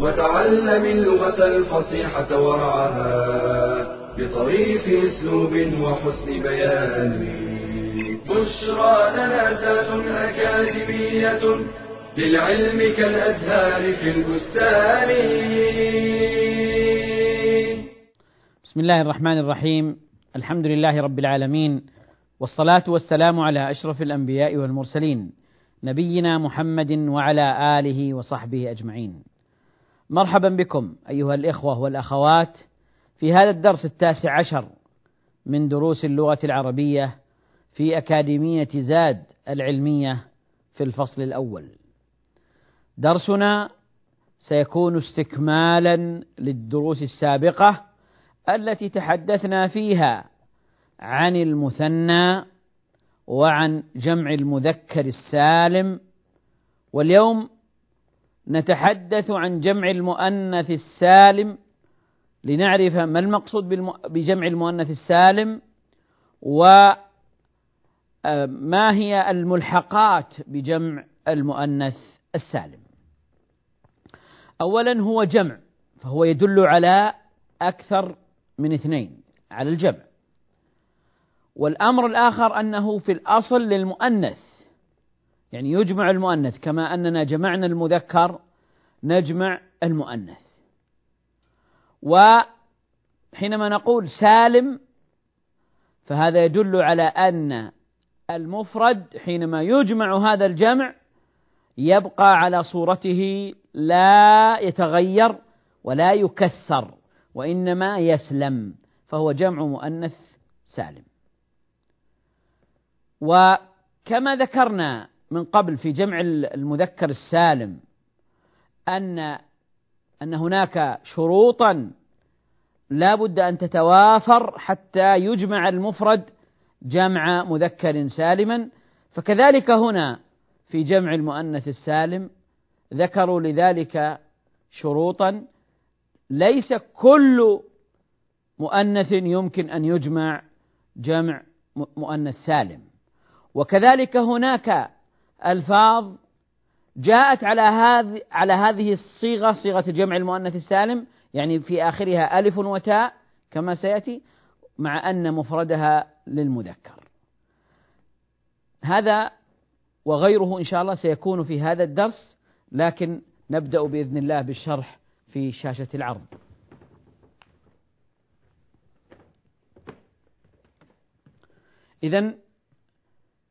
وتعلم اللغة الفصيحة ورعاها بطريف أسلوب وحسن بيان. بشرى لنا زاد أكاديمية للعلم كالأزهار في البستان. بسم الله الرحمن الرحيم. الحمد لله رب العالمين والصلاة والسلام على أشرف الأنبياء والمرسلين نبينا محمد وعلى آله وصحبه أجمعين. مرحبا بكم أيها الإخوة والأخوات في هذا الدرس التاسع عشر من دروس اللغة العربية في أكاديمية زاد العلمية في الفصل الأول. درسنا سيكون استكمالا للدروس السابقة التي تحدثنا فيها عن المثنى وعن جمع المذكر السالم واليوم نتحدث عن جمع المؤنث السالم لنعرف ما المقصود بجمع المؤنث السالم وما هي الملحقات بجمع المؤنث السالم. اولا هو جمع فهو يدل على أكثر من اثنين على الجمع. والأمر الآخر أنه في الأصل للمؤنث يعني يجمع المؤنث كما أننا جمعنا المذكر نجمع المؤنث. وحينما نقول سالم فهذا يدل على أن المفرد حينما يجمع هذا الجمع يبقى على صورته لا يتغير ولا يكسر وإنما يسلم فهو جمع مؤنث سالم. وكما ذكرنا من قبل في جمع المذكر السالم أن أن هناك شروطا لا بد أن تتوافر حتى يجمع المفرد جمع مذكر سالما. فكذلك هنا في جمع المؤنث السالم ذكروا لذلك شروطا. ليس كل مؤنث يمكن أن يجمع جمع مؤنث سالم. وكذلك هناك ألفاظ جاءت على هذه على هذه الصيغة صيغة جمع المؤنث السالم يعني في آخرها ألف وتاء كما سيأتي مع أن مفردها للمذكر. هذا وغيره إن شاء الله سيكون في هذا الدرس لكن نبدأ بإذن الله بالشرح في شاشة العرض. إذا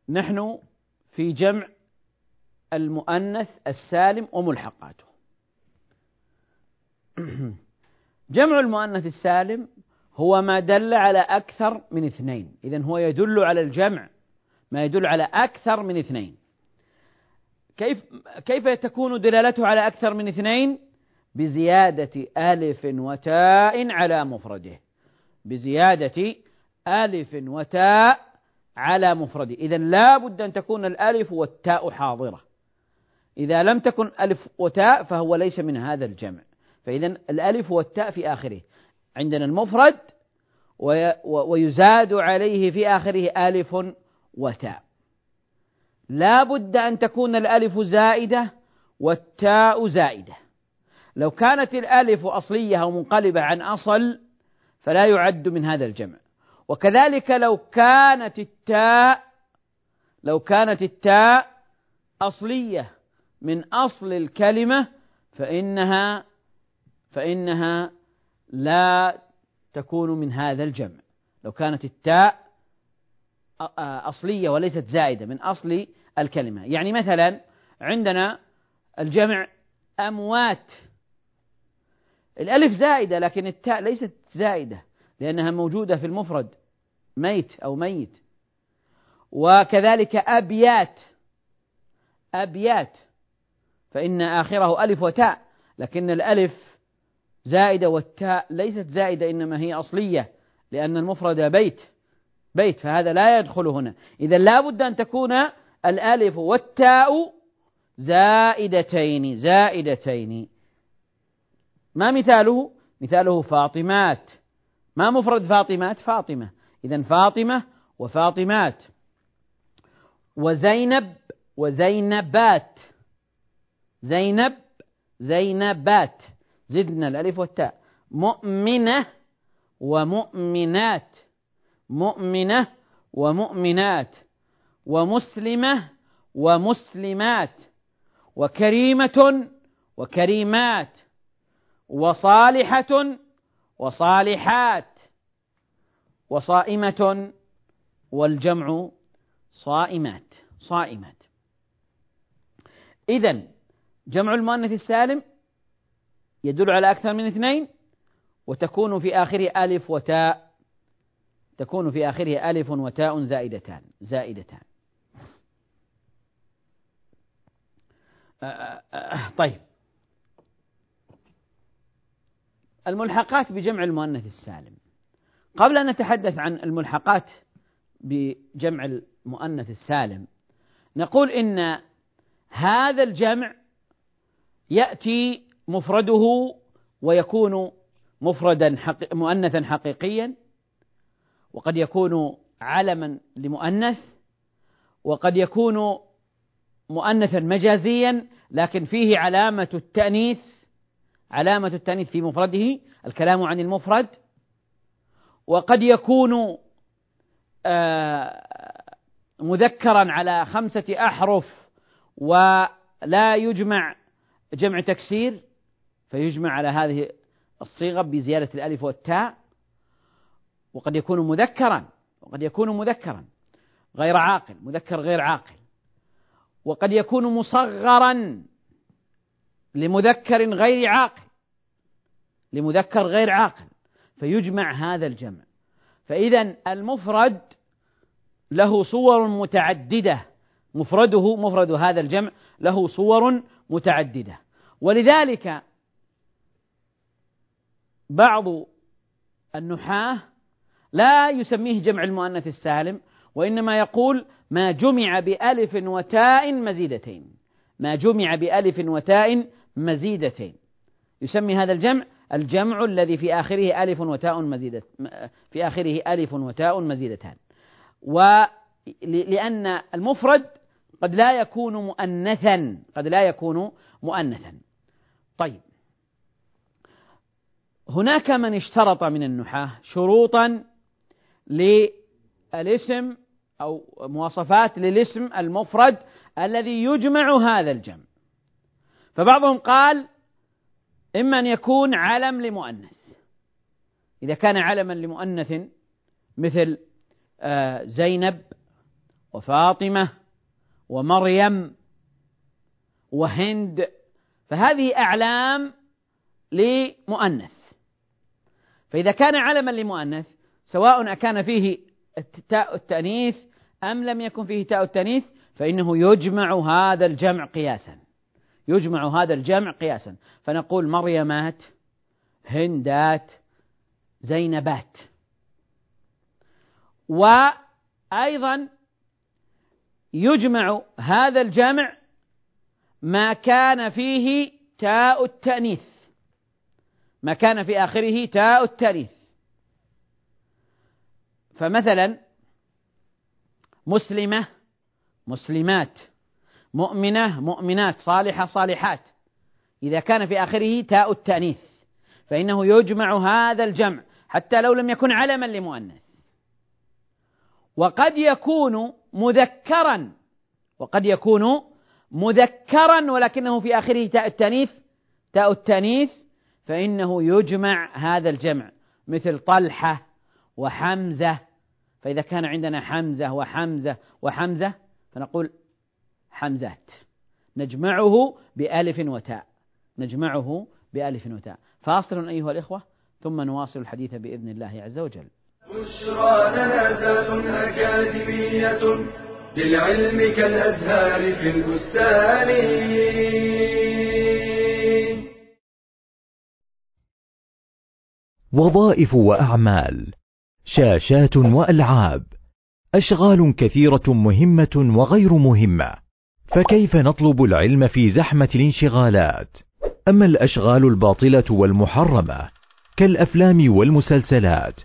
نحن في جمع المؤنث السالم وملحقاته. جمع المؤنث السالم هو ما دل على أكثر من اثنين. إذا هو يدل على الجمع ما يدل على أكثر من اثنين. كيف كيف تكون دلالته على أكثر من اثنين؟ بزيادة ألف وتاء على مفرده. بزيادة ألف وتاء على مفرده. إذا لا بد أن تكون الألف والتاء حاضرة. إذا لم تكن ألف وتاء فهو ليس من هذا الجمع. فإذا الألف والتاء في آخره. عندنا المفرد ويزاد عليه في آخره ألف وتاء. لا بد أن تكون الألف زائدة والتاء زائدة. لو كانت الألف أصلية أو منقلبة عن أصل فلا يعد من هذا الجمع. وكذلك لو كانت التاء لو كانت التاء أصلية من أصل الكلمة فإنها فإنها لا تكون من هذا الجمع. لو كانت التاء أصلية وليست زائدة من أصل الكلمة. يعني مثلا عندنا الجمع أموات. الألف زائدة لكن التاء ليست زائدة لأنها موجودة في المفرد ميت أو ميت. وكذلك أبيات. أبيات. فإن آخره ألف وتاء لكن الألف زائدة والتاء ليست زائدة إنما هي أصلية لأن المفرد بيت بيت فهذا لا يدخل هنا. إذا لا بد أن تكون الألف والتاء زائدتين زائدتين. ما مثاله؟ مثاله فاطمات. ما مفرد فاطمات؟ فاطمة. إذا فاطمة وفاطمات. وزينب وزينبات. زينب زينبات. زدنا الألف والتاء. مؤمنة ومؤمنات. مؤمنة ومؤمنات. ومسلمة ومسلمات. وكريمة وكريمات. وصالحة وصالحات. وصائمة والجمع صائمات. صائمات. إذا جمع المؤنث السالم يدل على أكثر من اثنين وتكون في آخره ألف وتاء تكون في آخره ألف وتاء زائدتان زائدتان. طيب. الملحقات بجمع المؤنث السالم. قبل أن نتحدث عن الملحقات بجمع المؤنث السالم نقول إن هذا الجمع يأتي مفرده ويكون مفردا حقي مؤنثا حقيقيا وقد يكون علما لمؤنث وقد يكون مؤنثا مجازيا لكن فيه علامة التأنيث علامة التأنيث في مفرده الكلام عن المفرد وقد يكون آه، مذكرا على خمسة أحرف ولا يجمع جمع تكسير فيجمع على هذه الصيغة بزيادة الألف والتاء وقد يكون مذكرا وقد يكون مذكرا غير عاقل مذكر غير عاقل وقد يكون مصغرا لمذكر غير عاقل لمذكر غير عاقل فيجمع هذا الجمع. فإذا المفرد له صور متعددة. مفرده مفرد هذا الجمع له صور متعددة. ولذلك بعض النحاة لا يسميه جمع المؤنث السالم وإنما يقول ما جمع بألف وتاء مزيدتين. ما جمع بألف وتاء مزيدتين. يسمي هذا الجمع الجمع الذي في آخره ألف وتاء مزيدة في آخره ألف وتاء مزيدتان. ولأن المفرد قد لا يكون مؤنثا قد لا يكون مؤنثا. طيب. هناك من اشترط من النحاة شروطا للاسم أو مواصفات للاسم المفرد الذي يجمع هذا الجمع. فبعضهم قال إما أن يكون علم لمؤنث. إذا كان علما لمؤنث مثل آه، زينب وفاطمة ومريم وهند فهذه أعلام لمؤنث. فإذا كان علما لمؤنث سواء أكان فيه تاء التأنيث أم لم يكن فيه تاء التأنيث فإنه يجمع هذا الجمع قياسا. يجمع هذا الجمع قياسا. فنقول مريمات هندات زينبات. وأيضا يجمع هذا الجمع ما كان فيه تاء التأنيث. ما كان في آخره تاء التأنيث. فمثلا مسلمة مسلمات مؤمنة مؤمنات صالحة صالحات. إذا كان في آخره تاء التأنيث فإنه يجمع هذا الجمع حتى لو لم يكن علما لمؤنث. وقد يكون مذكرا وقد يكون مذكرا ولكنه في آخره تاء التأنيث تاء التأنيث فإنه يجمع هذا الجمع مثل طلحة وحمزة فإذا كان عندنا حمزة وحمزة وحمزة فنقول حمزات. نجمعه بألف وتاء. نجمعه بألف وتاء. فاصل أيها الإخوة ثم نواصل الحديث بإذن الله عز وجل. بشرى لنا أكاديمية للعلم كالأزهار في البستان. وظائف وأعمال شاشات وألعاب أشغال كثيرة مهمة وغير مهمة فكيف نطلب العلم في زحمة الانشغالات؟ أما الأشغال الباطلة والمحرمة كالأفلام والمسلسلات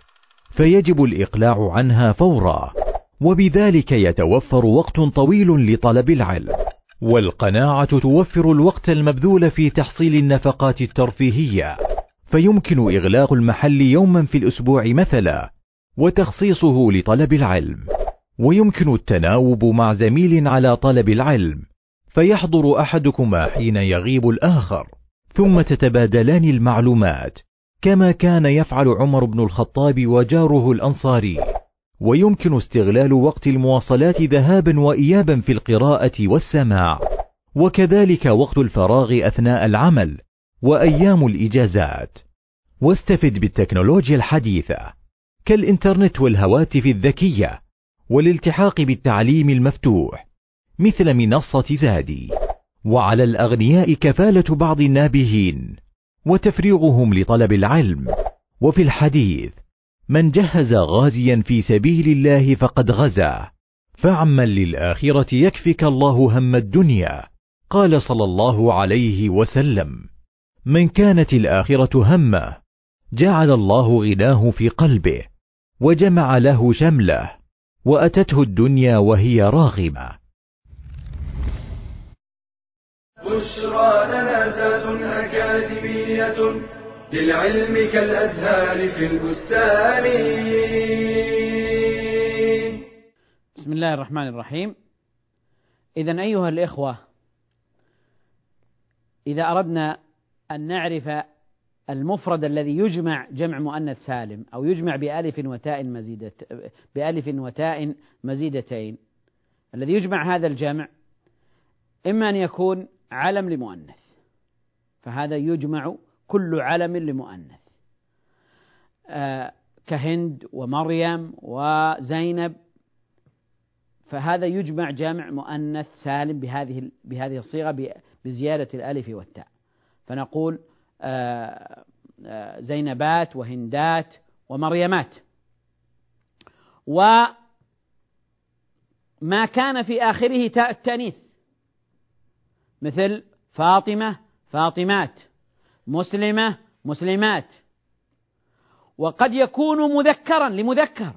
فيجب الإقلاع عنها فورا وبذلك يتوفر وقت طويل لطلب العلم. والقناعة توفر الوقت المبذول في تحصيل النفقات الترفيهية. فيمكن إغلاق المحل يوما في الأسبوع مثلا وتخصيصه لطلب العلم. ويمكن التناوب مع زميل على طلب العلم. فيحضر أحدكما حين يغيب الآخر. ثم تتبادلان المعلومات. كما كان يفعل عمر بن الخطاب وجاره الأنصاري. ويمكن استغلال وقت المواصلات ذهابا وايابا في القراءة والسماع. وكذلك وقت الفراغ أثناء العمل وأيام الإجازات. واستفد بالتكنولوجيا الحديثة. كالإنترنت والهواتف الذكية. والالتحاق بالتعليم المفتوح. مثل منصة زادي. وعلى الأغنياء كفالة بعض النابهين. وتفريغهم لطلب العلم. وفي الحديث من جهز غازيا في سبيل الله فقد غزا. فاعمل للآخرة يكفك الله هم الدنيا. قال صلى الله عليه وسلم. من كانت الآخرة همة جعل الله غناه في قلبه وجمع له شمله وأتته الدنيا وهي راغمة. بشرى لنا زاد أكاديمية للعلم كالأزهار في البستان. بسم الله الرحمن الرحيم. اذا أيها الإخوة إذا أردنا أن نعرف المفرد الذي يجمع جمع مؤنث سالم أو يجمع بألف وتاء مزيدة بألف وتاء مزيدتين الذي يجمع هذا الجمع إما أن يكون علم لمؤنث. فهذا يجمع كل علم لمؤنث. آه كهند ومريم وزينب. فهذا يجمع جمع مؤنث سالم بهذه بهذه الصيغة بزيادة الألف والتاء. فنقول آه، آه، زينبات وهندات ومريمات. وما كان في آخره تاء التأنيث. مثل فاطمة فاطمات مسلمة مسلمات. وقد يكون مذكرا لمذكر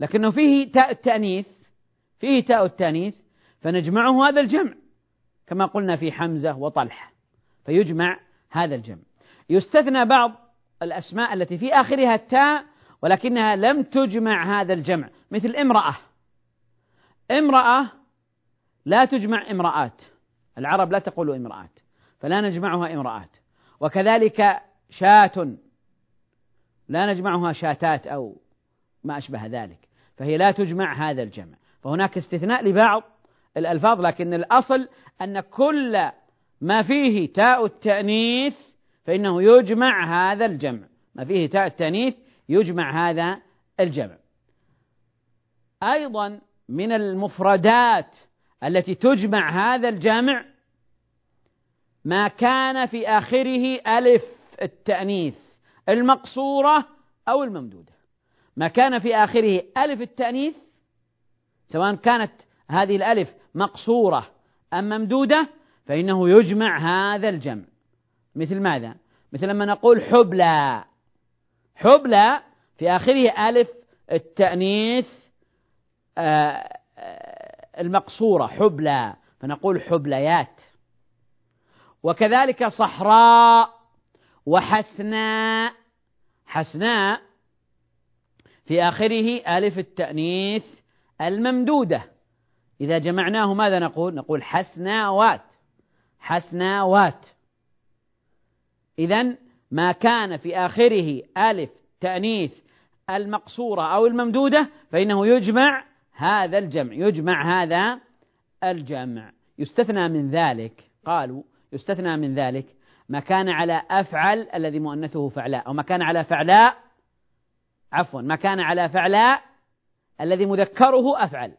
لكنه فيه تاء التأنيث فيه تاء التأنيث فنجمعه هذا الجمع كما قلنا في حمزة وطلحة فيجمع هذا الجمع. يستثنى بعض الأسماء التي في آخرها التاء ولكنها لم تجمع هذا الجمع مثل امرأة. امرأة لا تجمع امرأات. العرب لا تقول امرأات فلا نجمعها امرأات وكذلك شاة لا نجمعها شاتات أو ما أشبه ذلك فهي لا تجمع هذا الجمع. فهناك استثناء لبعض الألفاظ لكن الأصل أن كل ما فيه تاء التأنيث فإنه يجمع هذا الجمع. ما فيه تاء التأنيث يجمع هذا الجمع. أيضا من المفردات التي تجمع هذا الجمع ما كان في آخره ألف التأنيث المقصورة أو الممدودة. ما كان في آخره ألف التأنيث سواء كانت هذه الألف مقصورة أم ممدودة فإنه يجمع هذا الجمع. مثل ماذا؟ مثل لما نقول حبلى. حبلى في آخره ألف التأنيث آه، آه، المقصورة حبلى. فنقول حبليات. وكذلك صحراء وحسناء. حسناء في آخره ألف التأنيث الممدودة. إذا جمعناه ماذا نقول؟ نقول حسناوات. حسناوات. إذا ما كان في آخره ألف تأنيث المقصورة أو الممدودة فإنه يجمع هذا الجمع يجمع هذا الجمع. يستثنى من ذلك قالوا يستثنى من ذلك ما كان على أفعل الذي مؤنثه فعلاء أو ما كان على فعلاء عفوا ما كان على فعلاء الذي مذكره أفعل.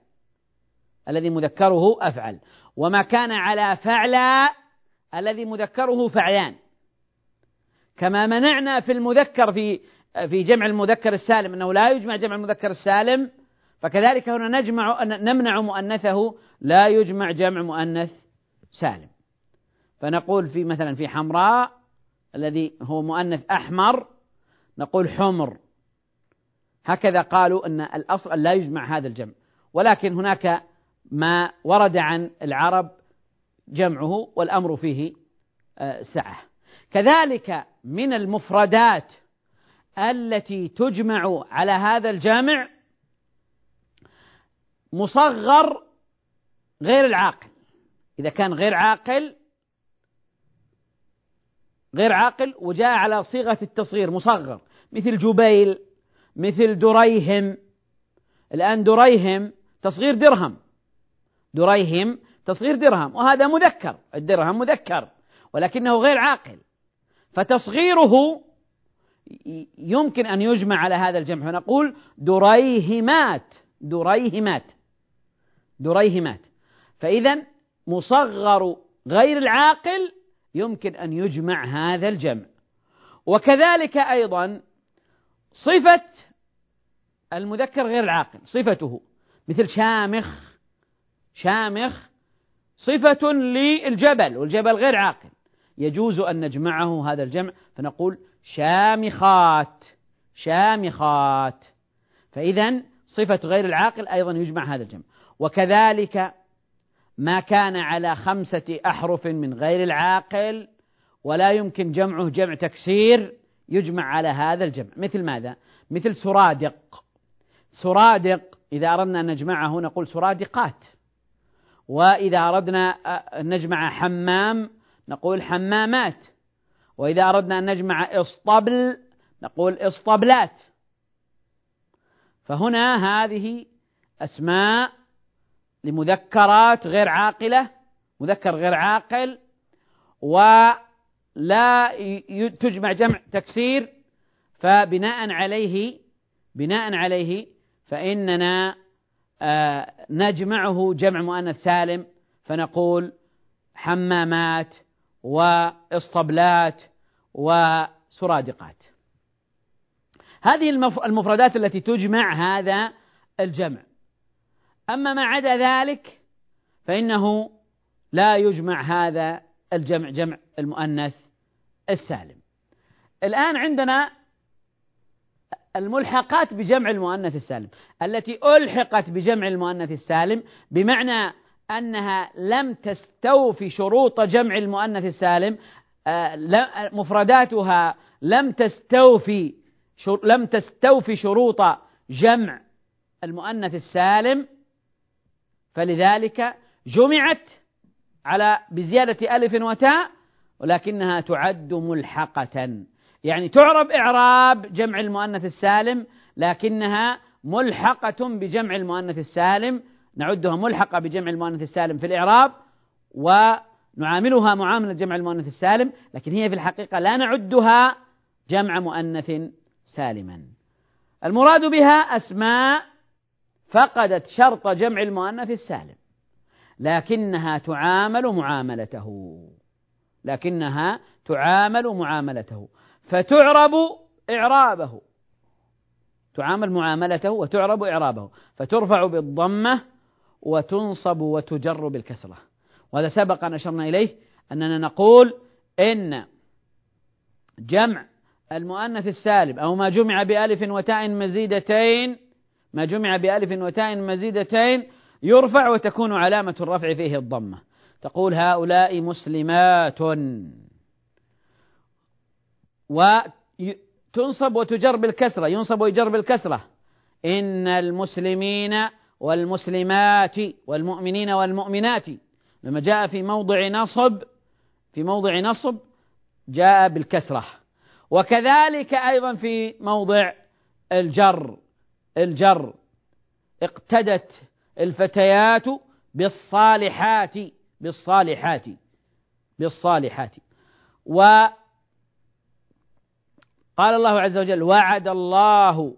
الذي مذكره أفعل. وما كان على فعلى الذي مذكره فعلان كما منعنا في المذكر في في جمع المذكر السالم أنه لا يجمع جمع المذكر السالم فكذلك هنا نجمع نمنع مؤنثه لا يجمع جمع مؤنث سالم. فنقول في مثلا في حمراء الذي هو مؤنث أحمر نقول حمر. هكذا قالوا أن الأصل أن لا يجمع هذا الجمع. ولكن هناك ما ورد عن العرب جمعه والأمر فيه آه، سعة. كذلك من المفردات التي تجمع على هذا الجامع مصغر غير العاقل. إذا كان غير عاقل غير عاقل وجاء على صيغة التصغير مصغر. مثل جبيل مثل دريهم. الآن دريهم تصغير درهم. دريهم تصغير درهم. وهذا مذكر. الدرهم مذكر ولكنه غير عاقل. فتصغيره يمكن أن يجمع على هذا الجمع. فنقول دريهمات دريهمات. دريهمات فإذا مصغر غير العاقل يمكن أن يجمع هذا الجمع. وكذلك أيضا صفة المذكر غير العاقل صفته مثل شامخ شامخ صفة للجبل والجبل غير عاقل. يجوز أن نجمعه هذا الجمع فنقول شامخات شامخات. فإذا صفة غير العاقل أيضا يجمع هذا الجمع. وكذلك ما كان على خمسة أحرف من غير العاقل ولا يمكن جمعه جمع تكسير يجمع على هذا الجمع. مثل ماذا؟ مثل سرادق. سرادق إذا أردنا أن نجمعه نقول سرادقات. وإذا أردنا أن نجمع حمام نقول حمامات. وإذا أردنا أن نجمع إسطبل نقول إسطبلات فهنا هذه أسماء لمذكرات غير عاقلة مذكر غير عاقل ولا تجمع جمع تكسير فبناء عليه بناء عليه فإننا آه، نجمعه جمع مؤنث سالم فنقول حمامات واسطبلات وسرادقات. هذه المفردات التي تجمع هذا الجمع. أما ما عدا ذلك فإنه لا يجمع هذا الجمع جمع المؤنث السالم. الآن عندنا الملحقات بجمع المؤنث السالم. التي ألحقت بجمع المؤنث السالم بمعنى أنها لم تستوفي شروط جمع المؤنث السالم آه، مفرداتها لم تستوفي لم تستوفي شروط جمع المؤنث السالم فلذلك جمعت على بزيادة ألف وتاء ولكنها تعد ملحقة. يعني تعرب إعراب جمع المؤنث السالم لكنها ملحقة بجمع المؤنث السالم. نعدها ملحقة بجمع المؤنث السالم في الإعراب ونعاملها معاملة جمع المؤنث السالم لكن هي في الحقيقة لا نعدها جمع مؤنث سالما. المراد بها أسماء فقدت شرط جمع المؤنث السالم لكنها تعامل معاملته. لكنها تعامل معاملته. فتعرب إعرابه. تعامل معاملته وتعرب إعرابه. فترفع بالضمة وتنصب وتجر بالكسرة. وهذا سبق أن أشرنا إليه أننا نقول إن جمع المؤنث السالم أو ما جمع بألف وتاء مزيدتين ما جمع بألف وتاء مزيدتين يرفع وتكون علامة الرفع فيه الضمة. تقول هؤلاء مسلمات. وتنصب وتجر بالكسرة. ينصب ويجر بالكسرة. إن المسلمين والمسلمات والمؤمنين والمؤمنات. لما جاء في موضع نصب في موضع نصب جاء بالكسرة. وكذلك أيضا في موضع الجر. الجر اقتدت الفتيات بالصالحات بالصالحات بالصالحات. و قال الله عز وجل وعد الله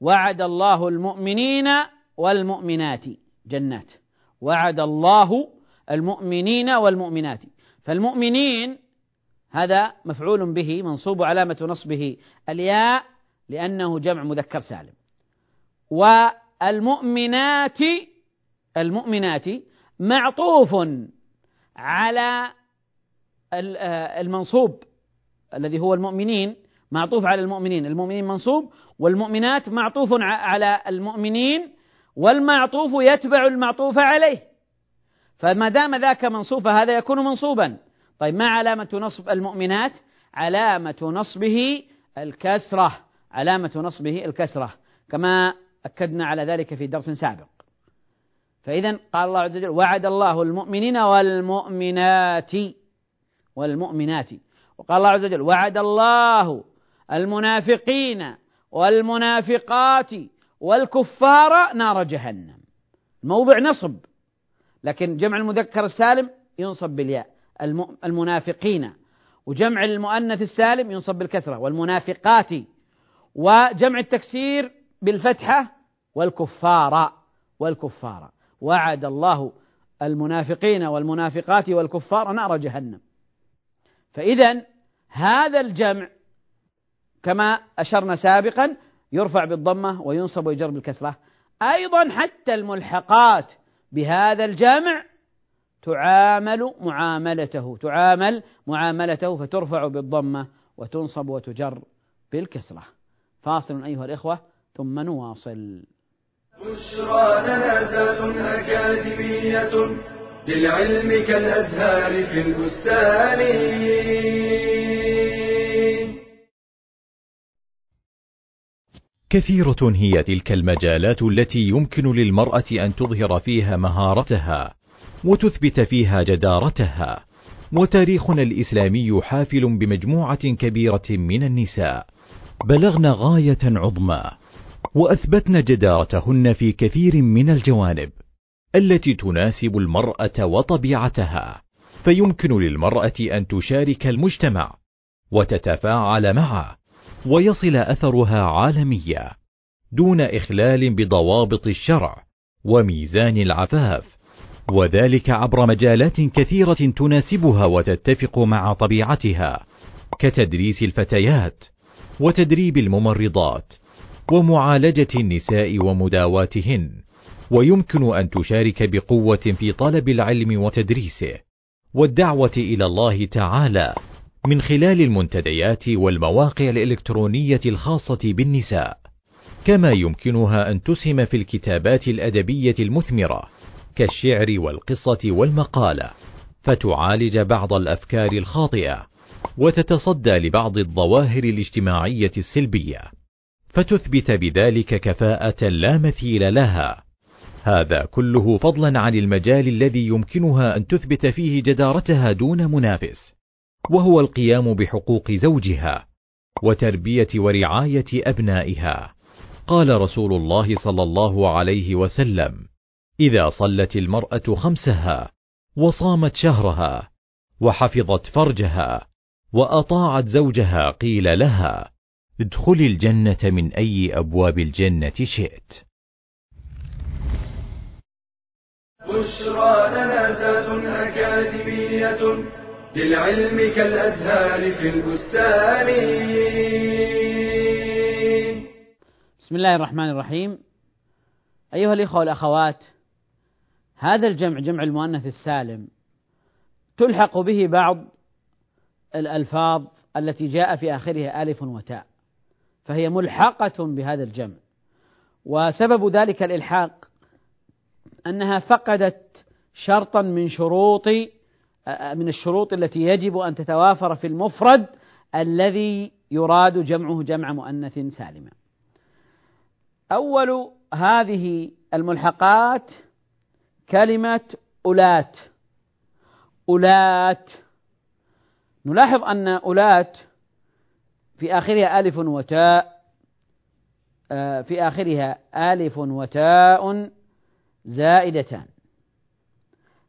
وعد الله المؤمنين والمؤمنات. جنات. وعد الله المؤمنين والمؤمنات. فالمؤمنين هذا مفعول به منصوب علامة نصبه الياء لأنه جمع مذكر سالم. والمؤمنات المؤمنات معطوف على المنصوب الذي هو المؤمنين معطوف على المؤمنين المؤمنين منصوب والمؤمنات معطوف على المؤمنين والمعطوف يتبع المعطوف عليه. فما دام ذاك منصوب فهذا يكون منصوبا. طيب ما علامة نصب المؤمنات؟ علامة نصبه الكسرة علامة نصبه الكسرة. كما أكدنا على ذلك في درس سابق. فإذا قال الله عز وجل وعد الله المؤمنين والمؤمنات والمؤمنات. وقال الله عز وجل وعد الله المنافقين والمنافقات والكفار نار جهنم. موضع نصب. لكن جمع المذكر السالم ينصب بالياء. المنافقين. وجمع المؤنث السالم ينصب بالكسرة. والمنافقات. وجمع التكسير بالفتحة والكفار والكفار. وعد الله المنافقين والمنافقات والكفار نار جهنم. فإذا هذا الجمع كما أشرنا سابقا يرفع بالضمة وينصب ويجر بالكسرة أيضا حتى الملحقات بهذا الجمع تعامل معاملته تعامل معاملته فترفع بالضمة وتنصب وتجر بالكسرة. فاصل أيها الإخوة ثم نواصل. بشرى لنا أكاديمية للعلم كالأزهار في البستان. كثيرة هي تلك المجالات التي يمكن للمرأة أن تظهر فيها مهارتها وتثبت فيها جدارتها وتاريخنا الإسلامي حافل بمجموعة كبيرة من النساء. بلغن غاية عظمى. وأثبتن جدارتهن في كثير من الجوانب التي تناسب المرأة وطبيعتها فيمكن للمرأة أن تشارك المجتمع وتتفاعل معه ويصل أثرها عالميا دون إخلال بضوابط الشرع وميزان العفاف وذلك عبر مجالات كثيرة تناسبها وتتفق مع طبيعتها كتدريس الفتيات وتدريب الممرضات ومعالجة النساء ومداواتهن ويمكن أن تشارك بقوة في طلب العلم وتدريسه والدعوة إلى الله تعالى من خلال المنتديات والمواقع الإلكترونية الخاصة بالنساء كما يمكنها أن تسهم في الكتابات الأدبية المثمرة كالشعر والقصة والمقالة فتعالج بعض الأفكار الخاطئة وتتصدى لبعض الظواهر الاجتماعية السلبية. فتثبت بذلك كفاءة لا مثيل لها. هذا كله فضلا عن المجال الذي يمكنها أن تثبت فيه جدارتها دون منافس وهو القيام بحقوق زوجها وتربية ورعاية أبنائها. قال رسول الله صلى الله عليه وسلم إذا صلت المرأة خمسها وصامت شهرها وحفظت فرجها وأطاعت زوجها قيل لها ادخلي الجنة من أي أبواب الجنة شئت. بشرى لنا ذات أكاديمية للعلم كالأزهار في البستان. بسم الله الرحمن الرحيم. أيها الإخوة والأخوات هذا الجمع جمع المؤنث السالم. تلحق به بعض الألفاظ التي جاء في آخرها ألف وتاء. فهي ملحقة بهذا الجمع. وسبب ذلك الإلحاق أنها فقدت شرطا من شروط من الشروط التي يجب أن تتوافر في المفرد الذي يراد جمعه جمع مؤنث سالما. أول هذه الملحقات كلمة أولات. أولات. نلاحظ أن أولات في آخرها ألف وتاء آه، في آخرها ألف وتاء زائدتان.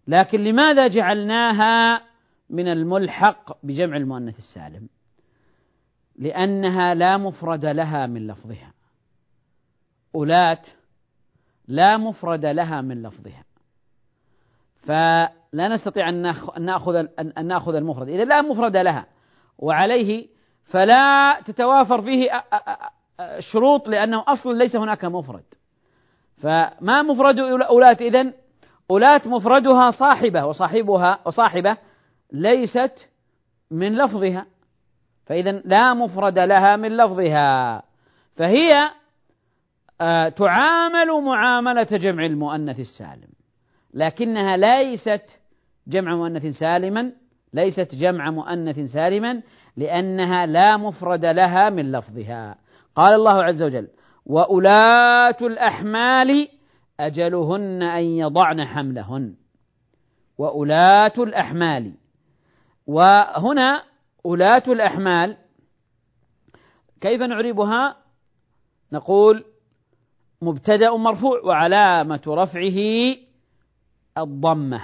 لكن لماذا جعلناها من الملحق بجمع المؤنث السالم؟ لأنها لا مفرد لها من لفظها. أولات لا مفرد لها من لفظها. فلا نستطيع أن نأخذ أن نأخذ المفرد. إذا لا مفرد لها وعليه فلا تتوافر فيه شروط لأنه أصلا ليس هناك مفرد. فما مفرد أولاة إذن أولاة مفردها صاحبة وصاحبها وصاحبة ليست من لفظها. فإذا لا مفرد لها من لفظها. فهي آه، تعامل معاملة جمع المؤنث السالم. لكنها ليست جمع مؤنث سالما ليست جمع مؤنث سالما لأنها لا مفرد لها من لفظها. قال الله عز وجل وأولاة الأحمال أجلهن أن يضعن حملهن. وأولاة الأحمال. وهنا أولاة الأحمال كيف نعربها؟ نقول مبتدأ مرفوع وعلامة رفعه الضمة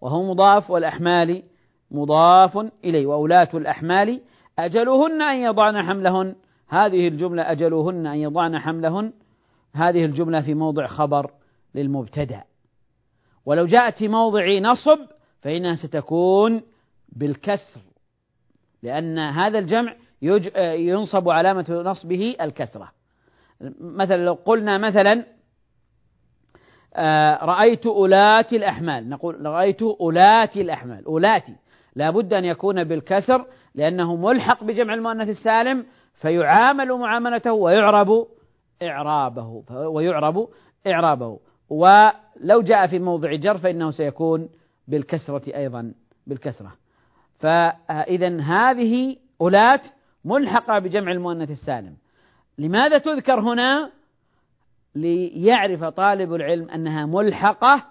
وهو مضاف والأحمال مضاف إليه وأولاة الأحمال أجلهن أن يضعن حملهن. هذه الجملة أجلهن أن يضعن حملهن. هذه الجملة في موضع خبر للمبتدأ. ولو جاءت في موضع نصب فإنها ستكون بالكسر لأن هذا الجمع ينصب علامة نصبه الكسرة. مثلا لو قلنا مثلا آه، رأيت أولات الأحمال نقول رأيت أولات الأحمال أولاتي. لا بد أن يكون بالكسر لأنه ملحق بجمع المؤنث السالم فيعامل معاملته ويعرب إعرابه ويعرب إعرابه. ولو جاء في موضع جر فإنه سيكون بالكسرة أيضا بالكسرة. فإذا هذه أولات ملحقة بجمع المؤنث السالم. لماذا تذكر هنا؟ ليعرف طالب العلم أنها ملحقة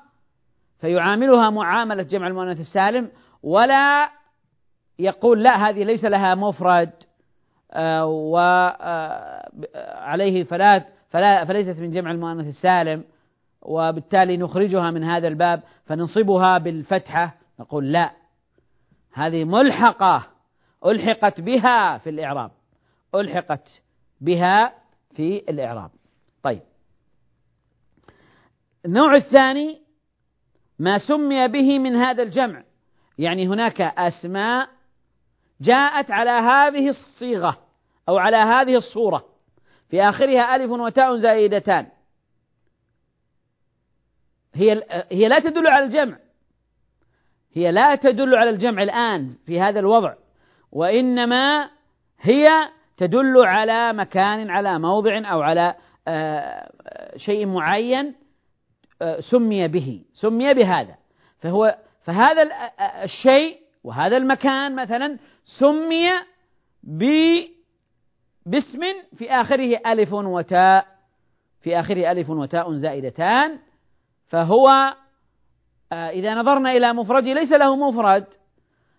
فيعاملها معاملة جمع المؤنث السالم ولا يقول لا هذه ليس لها مفرد آه، وعليه آه، فلا فليست من جمع المؤنث السالم وبالتالي نخرجها من هذا الباب فننصبها بالفتحة. نقول لا هذه ملحقة ألحقت بها في الإعراب ألحقت بها في الإعراب. طيب النوع الثاني ما سمي به من هذا الجمع. يعني هناك أسماء جاءت على هذه الصيغة أو على هذه الصورة. في آخرها ألف وتاء زائدتان. هي هي لا تدل على الجمع. هي لا تدل على الجمع الآن في هذا الوضع. وإنما هي تدل على مكان على موضع أو على آه، شيء معين آه، سمي به. سمي بهذا. فهو فهذا الشيء وهذا المكان مثلا سمي ب باسم في آخره ألف وتاء في آخره ألف وتاء زائدتان فهو إذا نظرنا إلى مفرده ليس له مفرد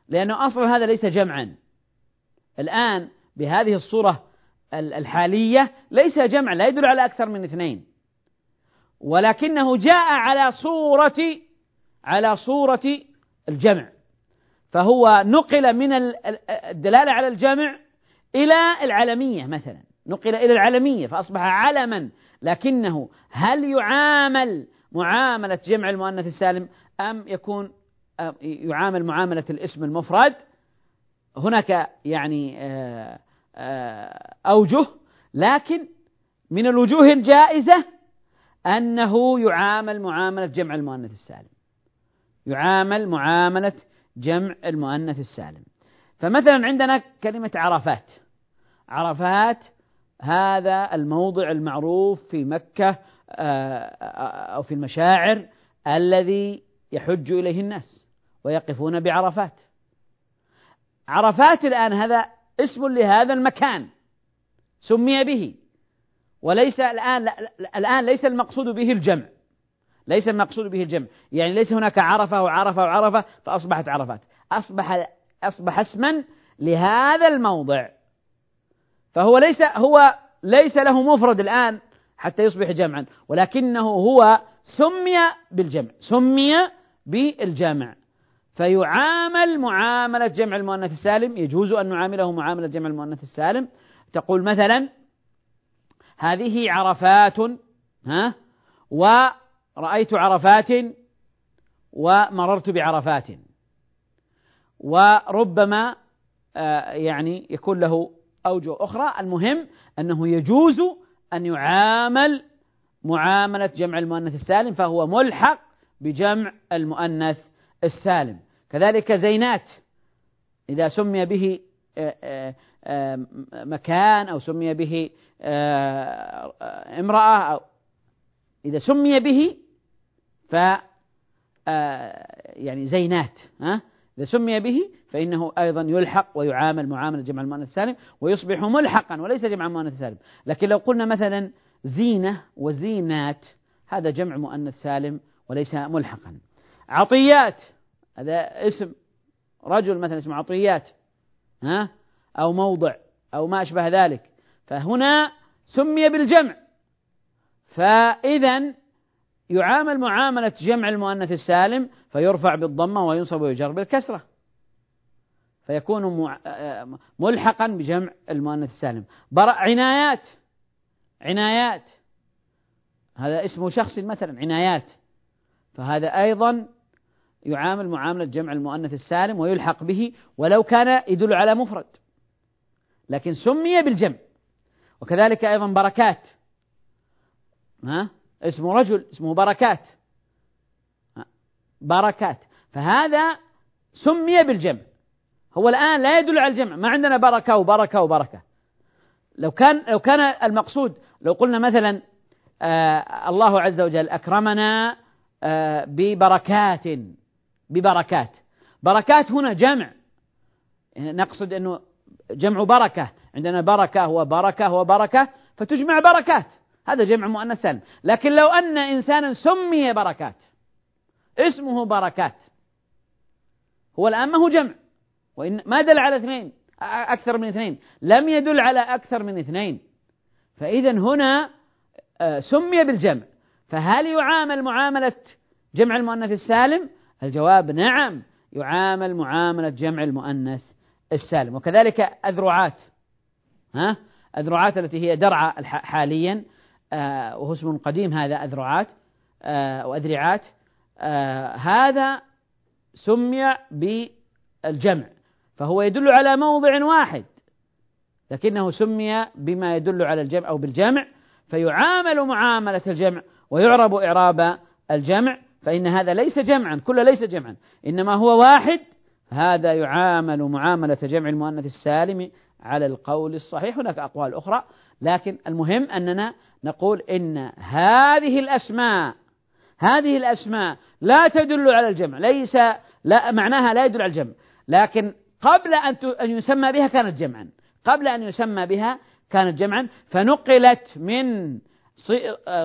لأنه أصلا هذا ليس جمعا. الآن بهذه الصورة الحالية ليس جمع لا يدل على أكثر من اثنين. ولكنه جاء على صورة على صورة الجمع. فهو نقل من الدلالة على الجمع إلى العلمية مثلا. نقل إلى العلمية فأصبح علما. لكنه هل يعامل معاملة جمع المؤنث السالم أم يكون يعامل معاملة الاسم المفرد؟ هناك يعني آه، آه، أوجه لكن من الوجوه الجائزة أنه يعامل معاملة جمع المؤنث السالم. يعامل معاملة جمع المؤنث السالم. فمثلا عندنا كلمة عرفات. عرفات هذا الموضع المعروف في مكة آه، أو في المشاعر الذي يحج إليه الناس ويقفون بعرفات. عرفات الآن هذا اسم لهذا المكان سمي به وليس الآن الآن ليس المقصود به الجمع. ليس المقصود به الجمع. يعني ليس هناك عرفة وعرفة وعرفة فأصبحت عرفات. أصبح أصبح اسما لهذا الموضع. فهو ليس هو ليس له مفرد الآن حتى يصبح جمعا ولكنه هو سمي بالجمع سمي بالجمع. فيعامل معاملة جمع المؤنث السالم يجوز أن نعامله معاملة جمع المؤنث السالم. تقول مثلا هذه عرفات ها ورأيت عرفات ومررت بعرفات. وربما آه، يعني يكون له أوجه أخرى. المهم أنه يجوز أن يعامل معاملة جمع المؤنث السالم فهو ملحق بجمع المؤنث السالم. كذلك زينات. إذا سمي به آه، آه، مكان أو سمي به امرأة أو إذا سمي به ف يعني زينات ها؟ إذا سمي به فإنه أيضا يلحق ويعامل معاملة جمع المؤنث السالم ويصبح ملحقا وليس جمع المؤنث السالم. لكن لو قلنا مثلا زينة وزينات هذا جمع مؤنث سالم وليس ملحقا. عطيات هذا اسم رجل مثلا اسمه عطيات ها؟ أو موضع أو ما أشبه ذلك. فهنا سمي بالجمع. فإذا يعامل معاملة جمع المؤنث السالم فيرفع بالضمة وينصب ويجر بالكسرة. فيكون ملحقا بجمع المؤنث السالم. عنايات. عنايات. هذا اسم شخص مثلا عنايات. فهذا أيضا يعامل معاملة جمع المؤنث السالم ويلحق به ولو كان يدل على مفرد. لكن سمي بالجمع. وكذلك أيضا بركات. ها؟ اسمه رجل اسمه بركات. بركات. فهذا سمي بالجمع. هو الآن لا يدل على الجمع. ما عندنا بركة وبركة وبركة. لو كان لو كان المقصود لو قلنا مثلا آه الله عز وجل أكرمنا آه ببركات ببركات. بركات هنا جمع. نقصد أنه جمع بركة. عندنا بركة وبركة وبركة فتجمع بركات. هذا جمع مؤنث سالم لكن لو أن إنسانا سمي بركات اسمه بركات هو الآن ما هو جمع. وإن ما دل على اثنين أكثر من اثنين. لم يدل على أكثر من اثنين. فإذا هنا آه، سمي بالجمع. فهل يعامل معاملة جمع المؤنث السالم؟ الجواب نعم يعامل معاملة جمع المؤنث السالم. وكذلك أذرعات. ها؟ أذرعات التي هي درعة حاليا. وهو اسم قديم هذا أذرعات آه، وأذرعات. هذا سمي بالجمع فهو يدل على موضع واحد لكنه سمي بما يدل على الجمع أو بالجمع فيعامل معاملة الجمع ويعرب إعراب الجمع فإن هذا ليس جمعا كل ليس جمعا إنما هو واحد. هذا يعامل معاملة جمع المؤنث السالم على القول الصحيح. هناك أقوال أخرى. لكن المهم أننا نقول إن هذه الأسماء هذه الأسماء لا تدل على الجمع ليس لا معناها لا يدل على الجمع لكن قبل أن أن يسمى بها كانت جمعا قبل أن يسمى بها كانت جمعا فنقلت من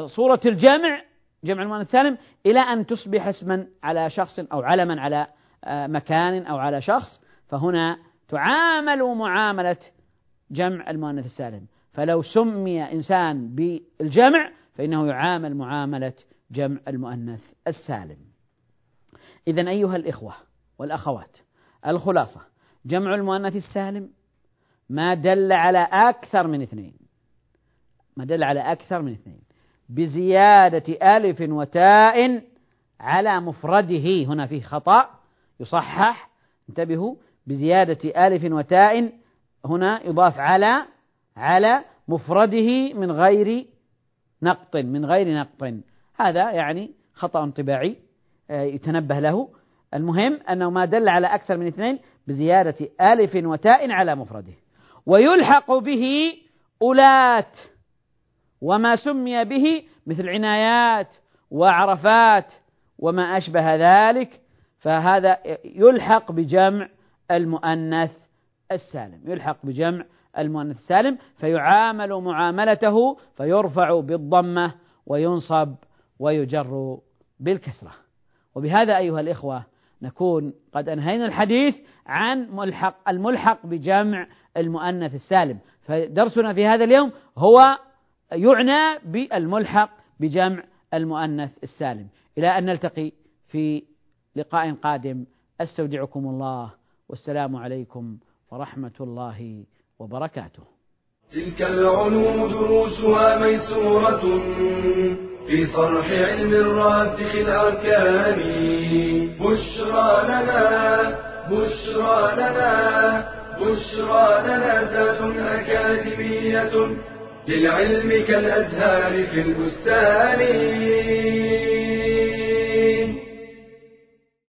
صورة الجمع جمع المؤنث السالم إلى أن تصبح اسما على شخص أو علما على آه، مكان أو على شخص فهنا تعامل معاملة جمع المؤنث السالم. فلو سمي إنسان بالجمع فإنه يعامل معاملة جمع المؤنث السالم. إذا أيها الإخوة والأخوات الخلاصة جمع المؤنث السالم ما دل على أكثر من اثنين. ما دل على أكثر من اثنين. بزيادة ألف وتاء على مفرده. هنا فيه خطأ يصحح. انتبهوا بزيادة ألف وتاء هنا يضاف على على مفرده من غير نقط من غير نقط. هذا يعني خطأ طباعي آه، يتنبه له. المهم أنه ما دل على أكثر من اثنين بزيادة ألف وتاء على مفرده. ويلحق به أولات وما سمي به مثل عنايات وعرفات وما أشبه ذلك. فهذا يلحق بجمع المؤنث السالم يلحق بجمع المؤنث السالم فيعامل معاملته فيرفع بالضمة وينصب ويجر بالكسرة. وبهذا أيها الإخوة نكون قد أنهينا الحديث عن ملحق الملحق بجمع المؤنث السالم. فدرسنا في هذا اليوم هو يعنى بالملحق بجمع المؤنث السالم. إلى أن نلتقي في لقاء قادم. أستودعكم الله. والسلام عليكم ورحمة الله وبركاته. تلك العلوم دروسها ميسورة في صرح علم الراسخ الأركان. بشرى لنا بشرى لنا بشرى لنا أكاديمية للعلم كالأزهار في البستان.